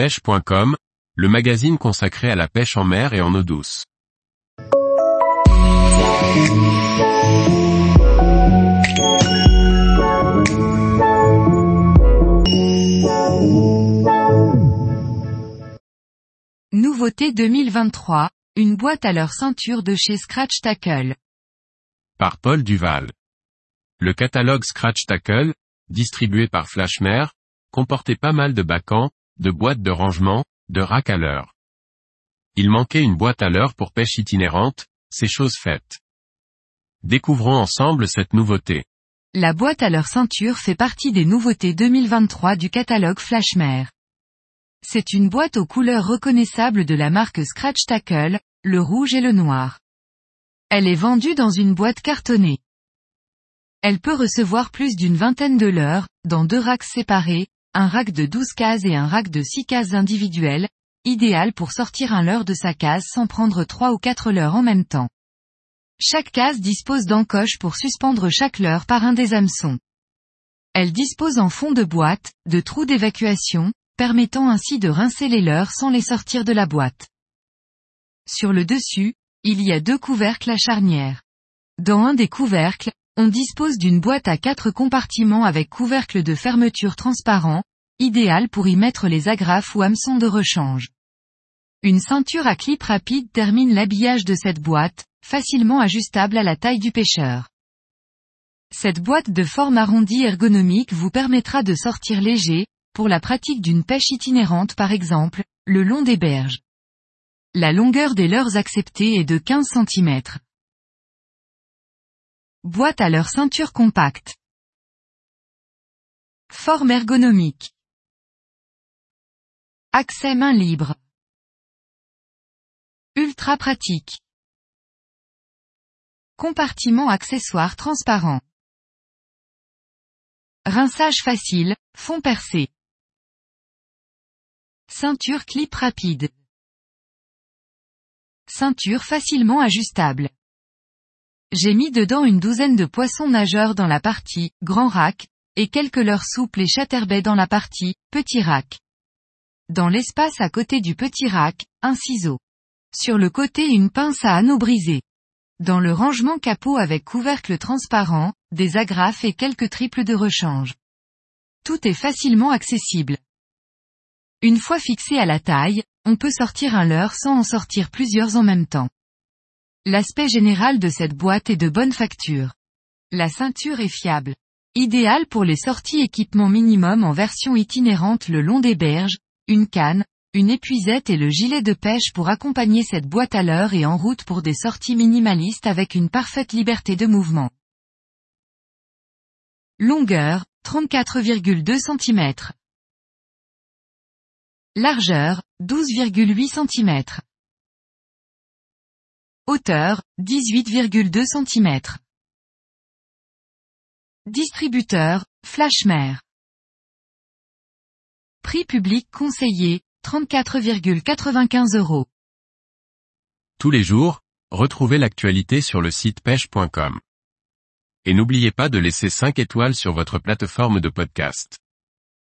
pêche.com, le magazine consacré à la pêche en mer et en eau douce. Nouveauté 2023, une boîte à leur ceinture de chez Scratch Tackle. Par Paul Duval. Le catalogue Scratch Tackle, distribué par Flashmare, comportait pas mal de bacans, de boîtes de rangement, de racks à l'heure. Il manquait une boîte à l'heure pour pêche itinérante, c'est chose faite. Découvrons ensemble cette nouveauté. La boîte à leur ceinture fait partie des nouveautés 2023 du catalogue Flashmare. C'est une boîte aux couleurs reconnaissables de la marque Scratch Tackle, le rouge et le noir. Elle est vendue dans une boîte cartonnée. Elle peut recevoir plus d'une vingtaine de leurres, dans deux racks séparés, un rack de 12 cases et un rack de 6 cases individuelles, idéal pour sortir un leurre de sa case sans prendre 3 ou 4 leurres en même temps. Chaque case dispose d'encoches pour suspendre chaque leurre par un des hameçons. Elle dispose en fond de boîte, de trous d'évacuation, permettant ainsi de rincer les leurres sans les sortir de la boîte. Sur le dessus, il y a deux couvercles à charnière. Dans un des couvercles, on dispose d'une boîte à quatre compartiments avec couvercle de fermeture transparent, idéal pour y mettre les agrafes ou hameçons de rechange. Une ceinture à clip rapide termine l'habillage de cette boîte, facilement ajustable à la taille du pêcheur. Cette boîte de forme arrondie ergonomique vous permettra de sortir léger, pour la pratique d'une pêche itinérante par exemple, le long des berges. La longueur des leurres acceptées est de 15 cm. Boîte à leur ceinture compacte. Forme ergonomique. Accès main libre. Ultra pratique. Compartiment accessoire transparent. Rinçage facile, fond percé. Ceinture clip rapide. Ceinture facilement ajustable. J'ai mis dedans une douzaine de poissons nageurs dans la partie grand rack, et quelques leurres souples et chatterbait dans la partie petit rack. Dans l'espace à côté du petit rack, un ciseau. Sur le côté une pince à anneaux brisés. Dans le rangement capot avec couvercle transparent, des agrafes et quelques triples de rechange. Tout est facilement accessible. Une fois fixé à la taille, on peut sortir un leurre sans en sortir plusieurs en même temps. L'aspect général de cette boîte est de bonne facture. La ceinture est fiable. Idéal pour les sorties équipement minimum en version itinérante le long des berges, une canne, une épuisette et le gilet de pêche pour accompagner cette boîte à l'heure et en route pour des sorties minimalistes avec une parfaite liberté de mouvement. Longueur, 34,2 cm. Largeur, 12,8 cm. Hauteur, 18,2 cm. Distributeur, Flashmare. Prix public conseillé, 34,95 euros. Tous les jours, retrouvez l'actualité sur le site pêche.com. Et n'oubliez pas de laisser 5 étoiles sur votre plateforme de podcast.